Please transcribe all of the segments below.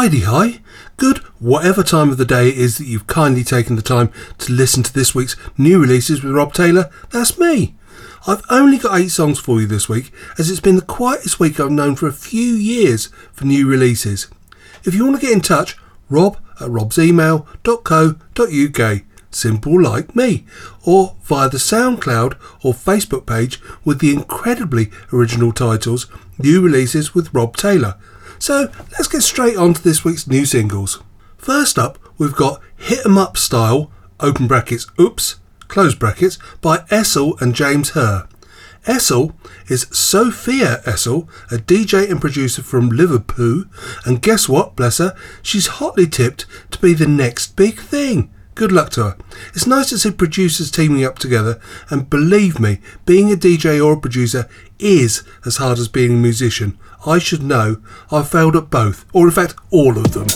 Heidi hi. Good whatever time of the day it is that you've kindly taken the time to listen to this week's new releases with Rob Taylor. That's me. I've only got eight songs for you this week, as it's been the quietest week I've known for a few years for new releases. If you want to get in touch, rob at robsemail.co.uk, simple like me, or via the SoundCloud or Facebook page with the incredibly original titles New Releases with Rob Taylor. So let's get straight on to this week's new singles. First up, we've got Hit 'em Up Style, open brackets, oops, close brackets, by Essel and James Herr. Essel is Sophia Essel, a DJ and producer from Liverpool, and guess what, bless her, she's hotly tipped to be the next big thing. Good luck to her. It's nice to see producers teaming up together, and believe me, being a DJ or a producer is as hard as being a musician. I should know. I've failed at both, or in fact, all of them.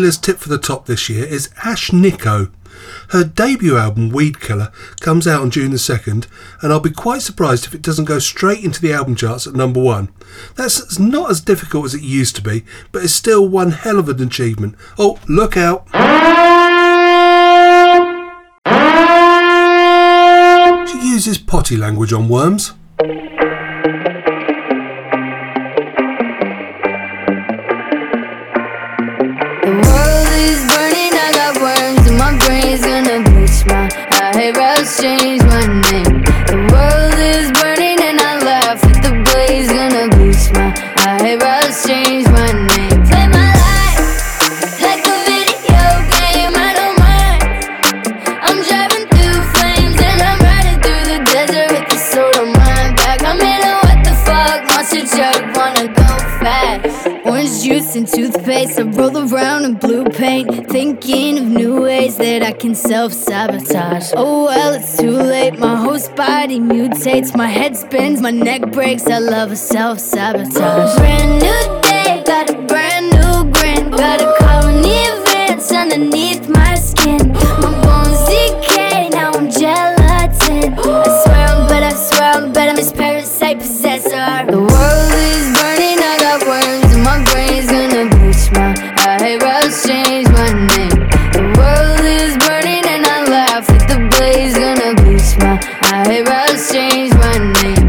Taylor's tip for the top this year is Ashnikko. Her debut album, Weed Killer, comes out on June the 2nd, and I'll be quite surprised if it doesn't go straight into the album charts at number one. That's not as difficult as it used to be, but it's still one hell of an achievement. Oh, look out! She uses potty language on worms. I can self sabotage. Oh well, it's too late. My host body mutates, my head spins, my neck breaks. I love a self sabotage. Brand new day, got a brand new grin, got a colony of ants underneath gonna boost my eyebrows, change my name.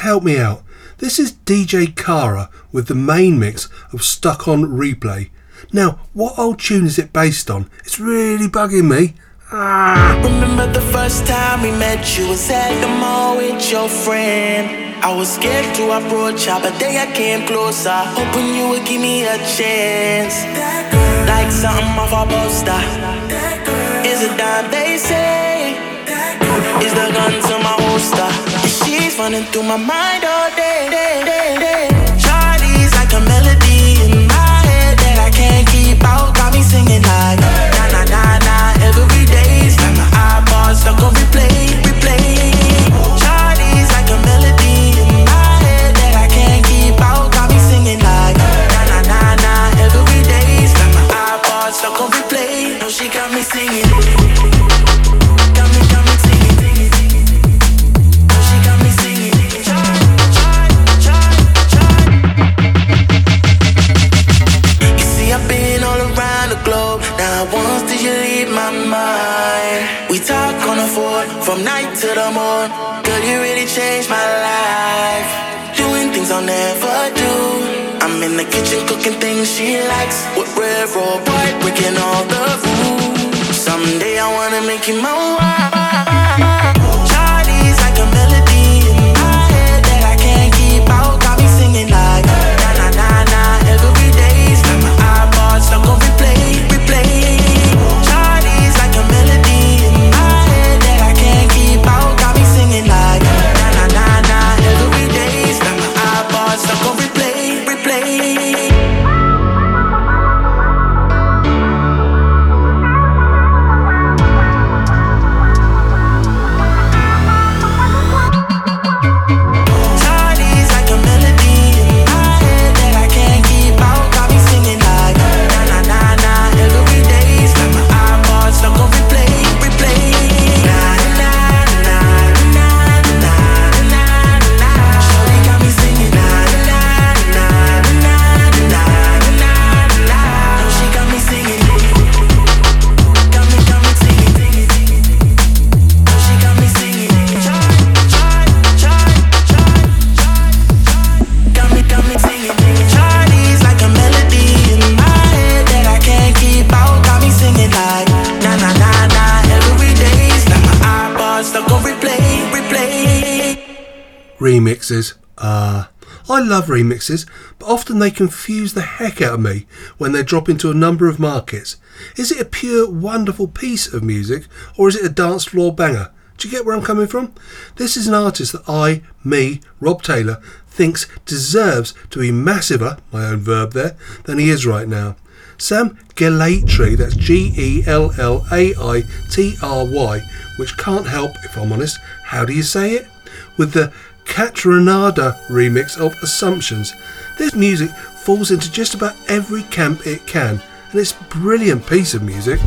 Help me out. This is DJ Kara with the main mix of Stuck on Replay. Now, what old tune is it based on? It's really bugging me. Ah! Remember the first time we met you was at the mall with your friend. I was scared to approach her, but then I came closer, hoping you would give me a chance. Like something off a poster. Is a dime they say? Is the gun to my holster? Running through my mind all day, day, day, day. Charlie's like a melody in my head that I can't keep out. Got me singing like na na na na every day. It's like my iPod stuck on love remixes, but often they confuse the heck out of me when they drop into a number of markets. Is it a pure, wonderful piece of music, or is it a dance floor banger? Do you get where I'm coming from? This is an artist that I, me, Rob Taylor, thinks deserves to be massiver, my own verb there, than he is right now. Sam Gellaitry, that's G E L L A I T R Y, which can't help, if I'm honest, how do you say it? With the Kaytranada remix of Assumptions. This music falls into just about every camp it can, and it's a brilliant piece of music.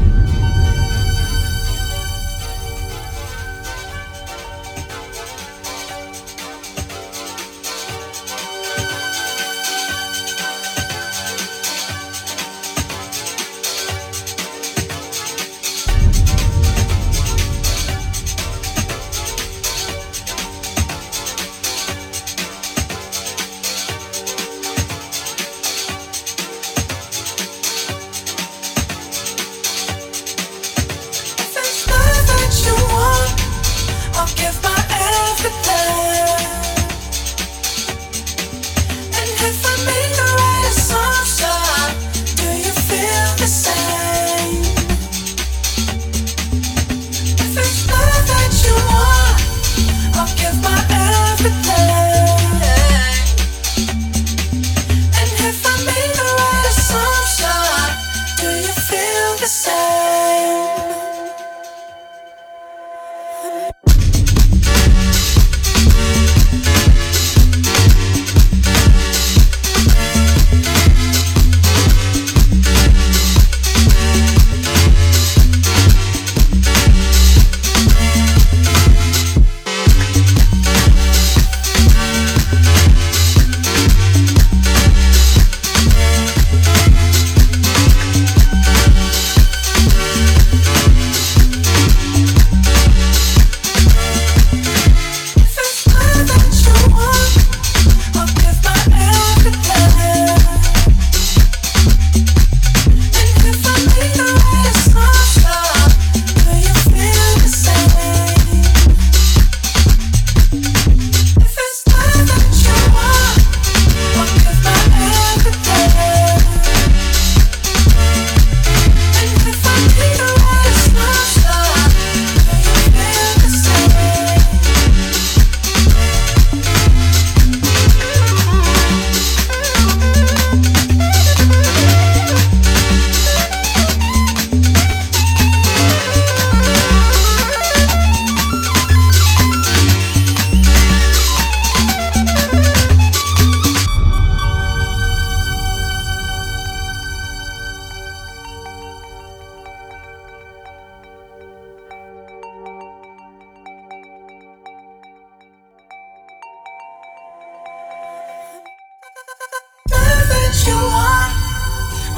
you want.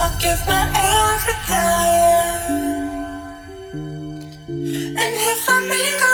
I'll give my everything. And if I make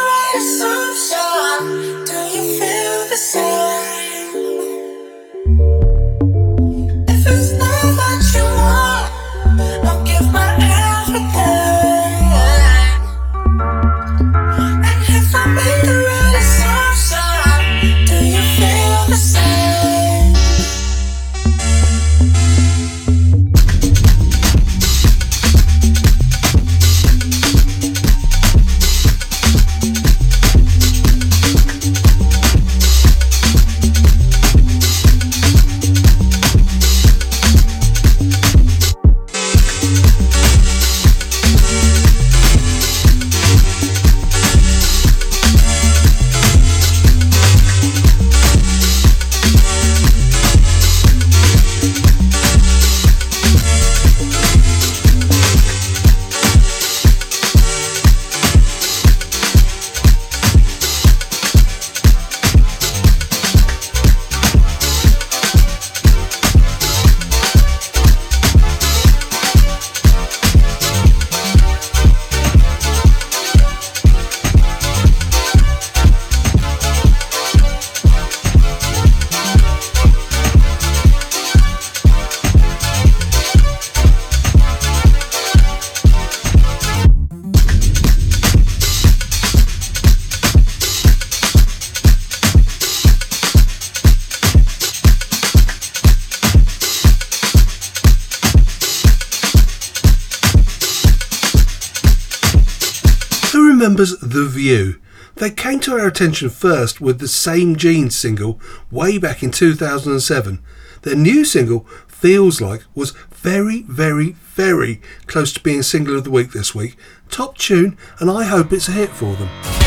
attention first with the Same Jeans single way back in 2007. Their new single, Feels Like, was very, very, very close to being single of the week this week. Top tune, and I hope it's a hit for them.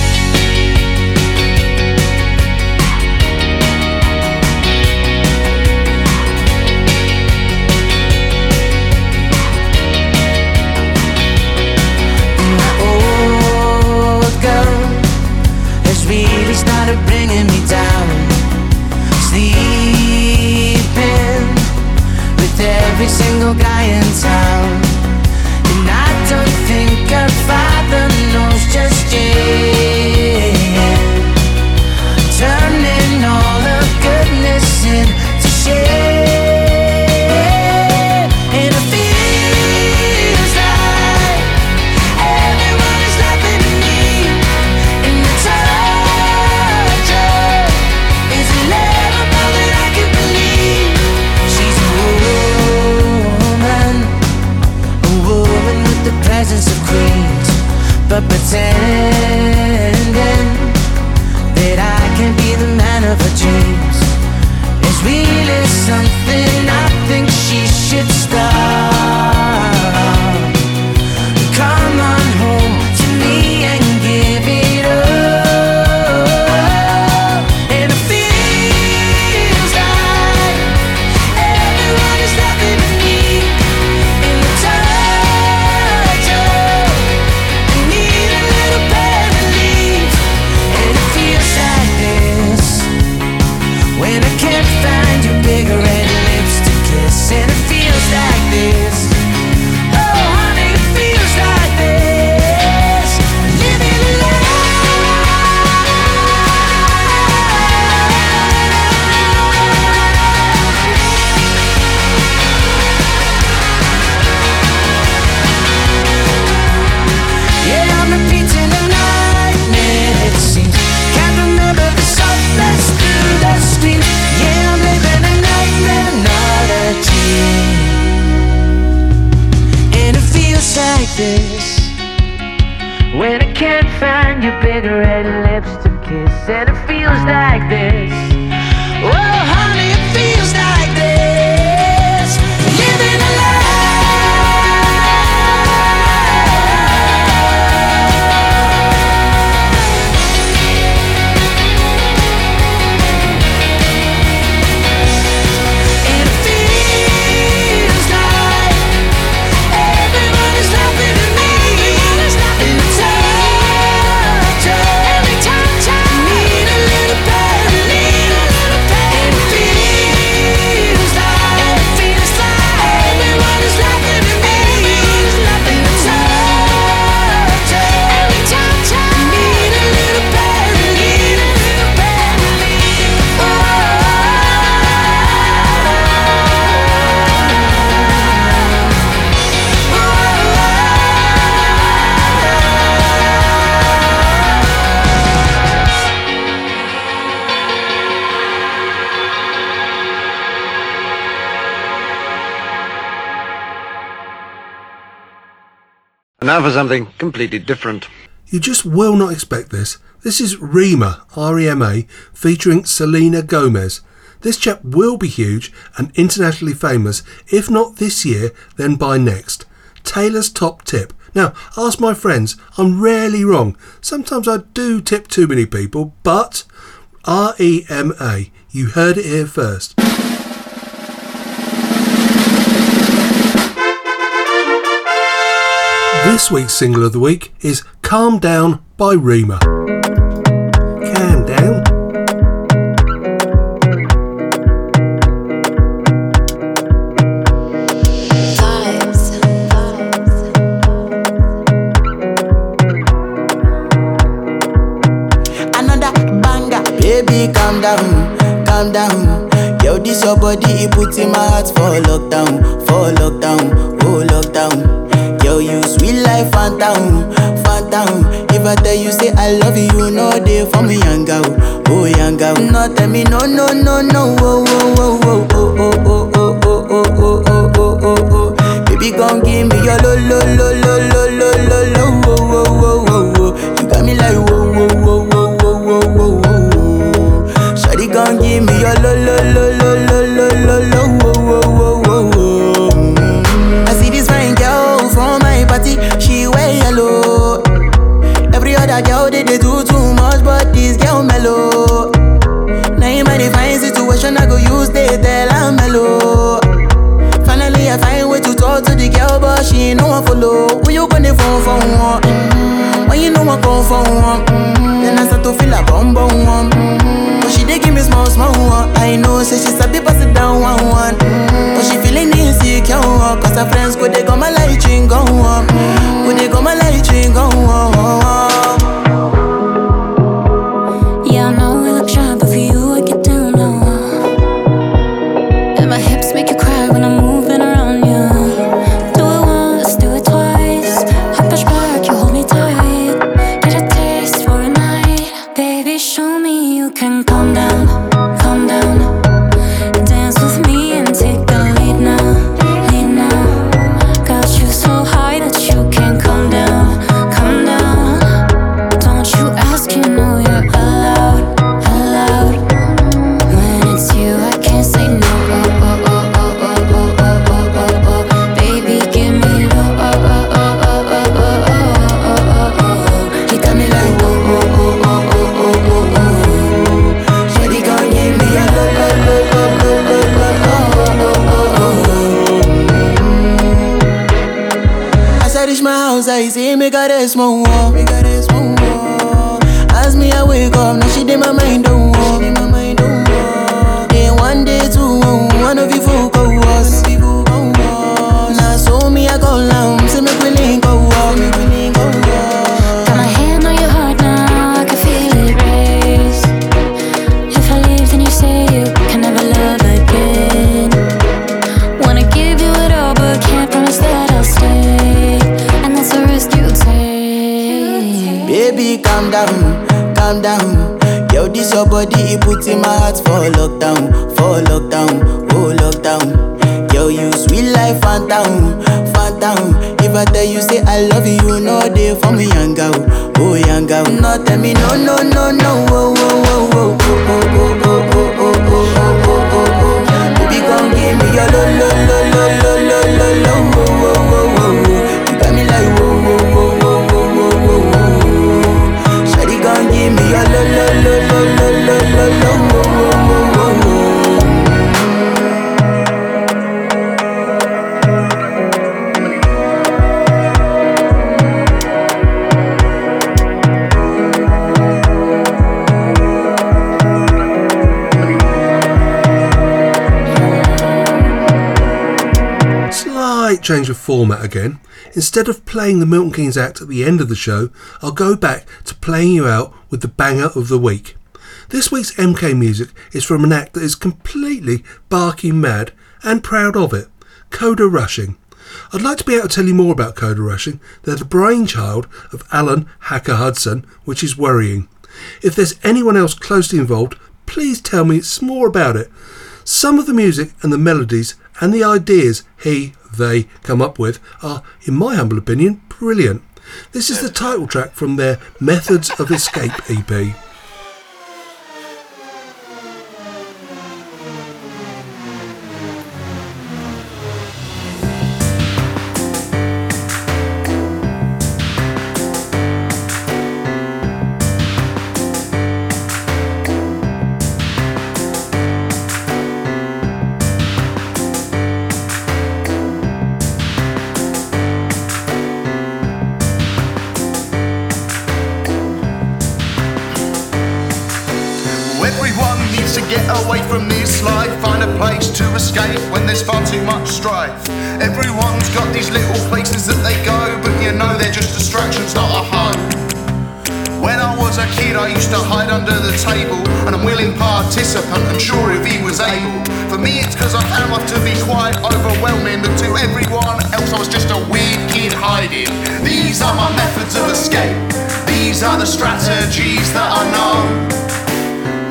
every single guy in town. Presence of queens, but pretend. red lips to kiss, and it feels like this. Now for something completely different. You just will not expect this. This is Rema, R-E-M-A, featuring Selena Gomez. This chap will be huge and internationally famous, if not this year, then by next. Taylor's top tip. Now, ask my friends, I'm rarely wrong. Sometimes I do tip too many people, but R-E-M-A, you heard it here first. This week's single of the week is Calm Down by Rema. Calm down. another banger. Baby, calm down, calm down. Yo, this your body, it puts in my heart for lockdown, I come for one, mm-hmm. then I start to feel a bum bum one. Mm-hmm. But she dey give me small small one. I know, say she sabi pass it down one one. Mm-hmm. But she feeling insecure, one, cause her friends go they go my light ring go on, go they go my light ring go on. You sweet life, phantom, phantom. If I tell you say I love you, know they for me, young girl, oh young girl. No, tell me no, no, no, no, oh, oh, oh, oh, oh, oh, oh, oh, oh, oh, oh, oh, oh, oh. Baby, come give me your lo, lo, lo, change of format again. Instead of playing the Milton Keynes act at the end of the show, I'll go back to playing you out with the banger of the week. This week's MK music is from an act that is completely barking mad and proud of it Coda Rushing. I'd like to be able to tell you more about Coda Rushing. They're the brainchild of Alan Hacker Hudson, which is worrying. If there's anyone else closely involved, please tell me some more about it. Some of the music and the melodies and the ideas he they come up with are, in my humble opinion, brilliant. This is the title track from their Methods of Escape EP. Distractions, not a home. When I was a kid, I used to hide under the table, and I'm willing participant, I'm sure if he was able. For me, it's because I found life to be quite overwhelming, but to everyone else, I was just a weird kid hiding. These are my methods of escape, these are the strategies that I know.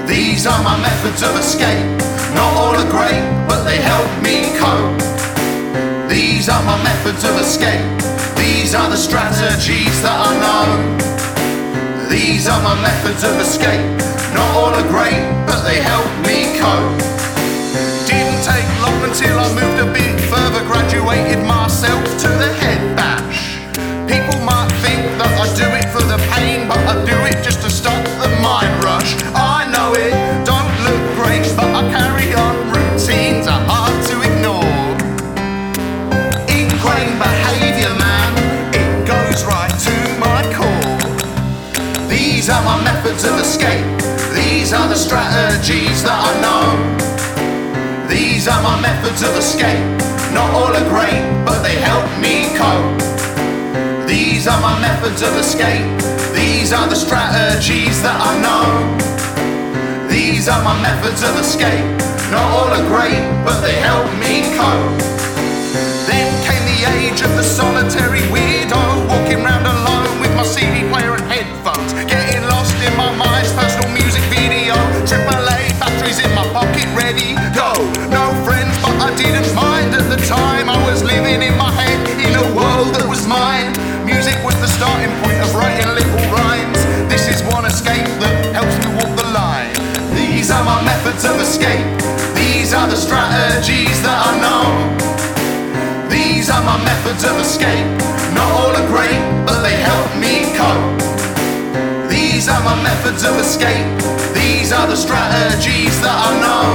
These are my methods of escape. Not all are great, but they help me cope. These are my methods of escape. These are the strategies that I know. These are my methods of escape. Not all are great, but they help me cope. Didn't take long until I moved a bit further, graduated myself to the These are my methods of escape. These are the strategies that I know. These are my methods of escape. Not all are great, but they help me cope. These are my methods of escape. These are the strategies that I know. These are my methods of escape. Not all are great, but they help me cope. Then came the age of the solitary weirdo, These are the strategies that I know. These are my methods of escape. Not all are great, but they help me cope. These are my methods of escape. These are the strategies that I know.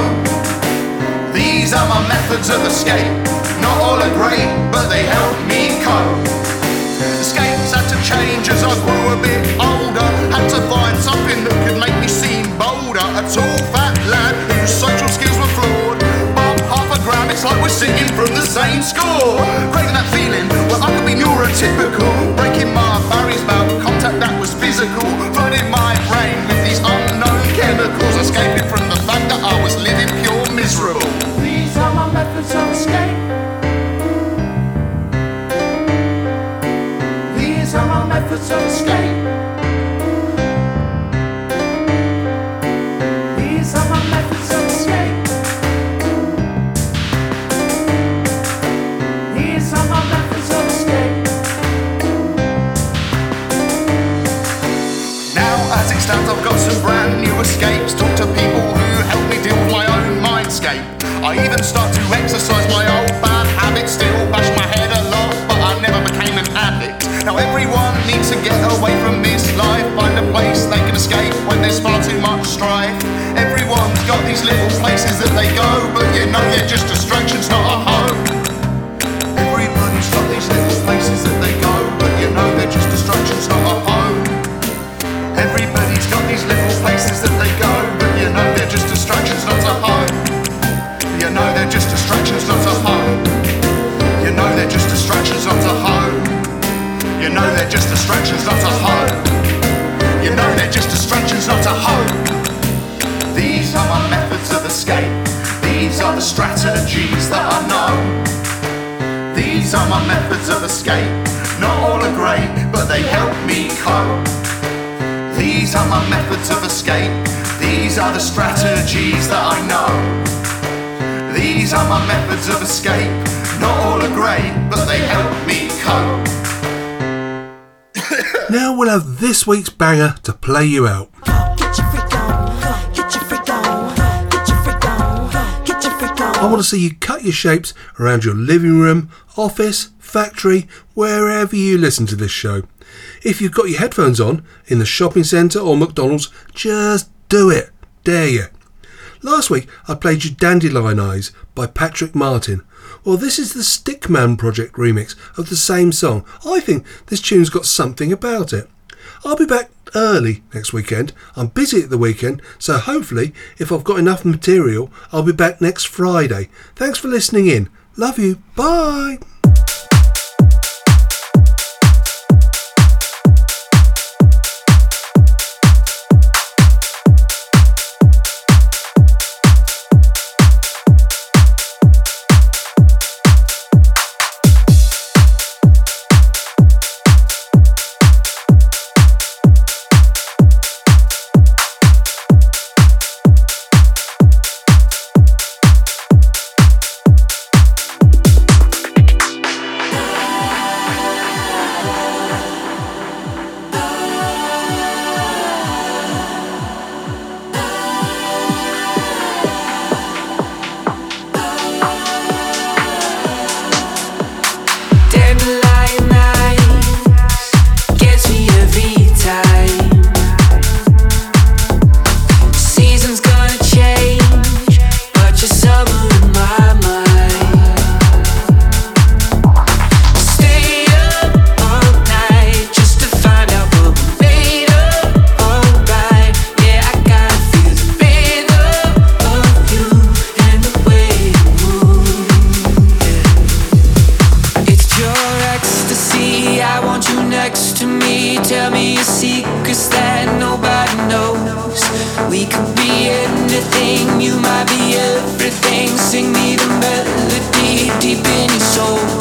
These are my methods of escape. Not all are great, but they help me cope. Escapes had to change as I grew a bit singing from the same school. Craving that feeling where I could be neurotypical. Breaking my barriers about contact that was physical. Flooding my brain with these unknown chemicals. Escaping from the fact that I was living pure miserable. These are my methods of escape. These are my methods of escape. To people who help me deal with my own mindscape. I even start to exercise are my methods of escape. Not all are great, but they help me cope. These are my methods of escape. These are the strategies that I know. These are my methods of escape. Not all are great, but they help me cope. Now we'll have this week's banger to play you out. I want to see you cut your shapes around your living room, office, factory, wherever you listen to this show. If you've got your headphones on in the shopping centre or McDonald's, just do it. Dare you. Last week I played you Dandelion Eyes by Patrick Martin. Well, this is the Stickman Project remix of the same song. I think this tune's got something about it. I'll be back early next weekend. I'm busy at the weekend, so hopefully, if I've got enough material, I'll be back next Friday. Thanks for listening in. Love you. Bye. anything, you might be everything. Sing me the melody deep in your soul.